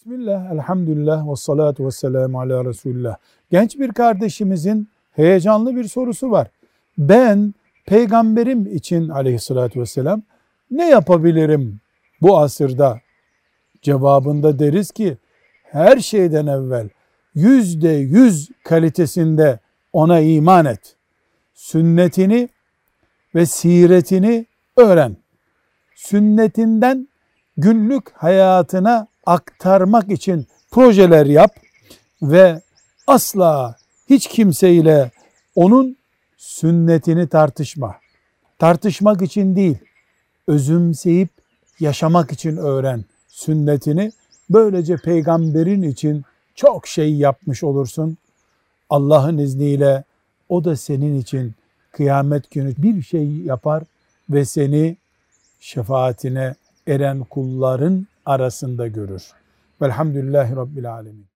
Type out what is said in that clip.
Bismillah, elhamdülillah ve salatu ve selamu ala Resulullah. Genç bir kardeşimizin heyecanlı bir sorusu var. Ben peygamberim için aleyhissalatü vesselam ne yapabilirim bu asırda? Cevabında deriz ki her şeyden evvel yüzde yüz kalitesinde ona iman et. Sünnetini ve siretini öğren. Sünnetinden günlük hayatına aktarmak için projeler yap ve asla hiç kimseyle onun sünnetini tartışma. Tartışmak için değil, özümseyip yaşamak için öğren sünnetini. Böylece peygamberin için çok şey yapmış olursun. Allah'ın izniyle o da senin için kıyamet günü bir şey yapar ve seni şefaatine eren kulların arasında görür. Velhamdülillahi Rabbil Alemin.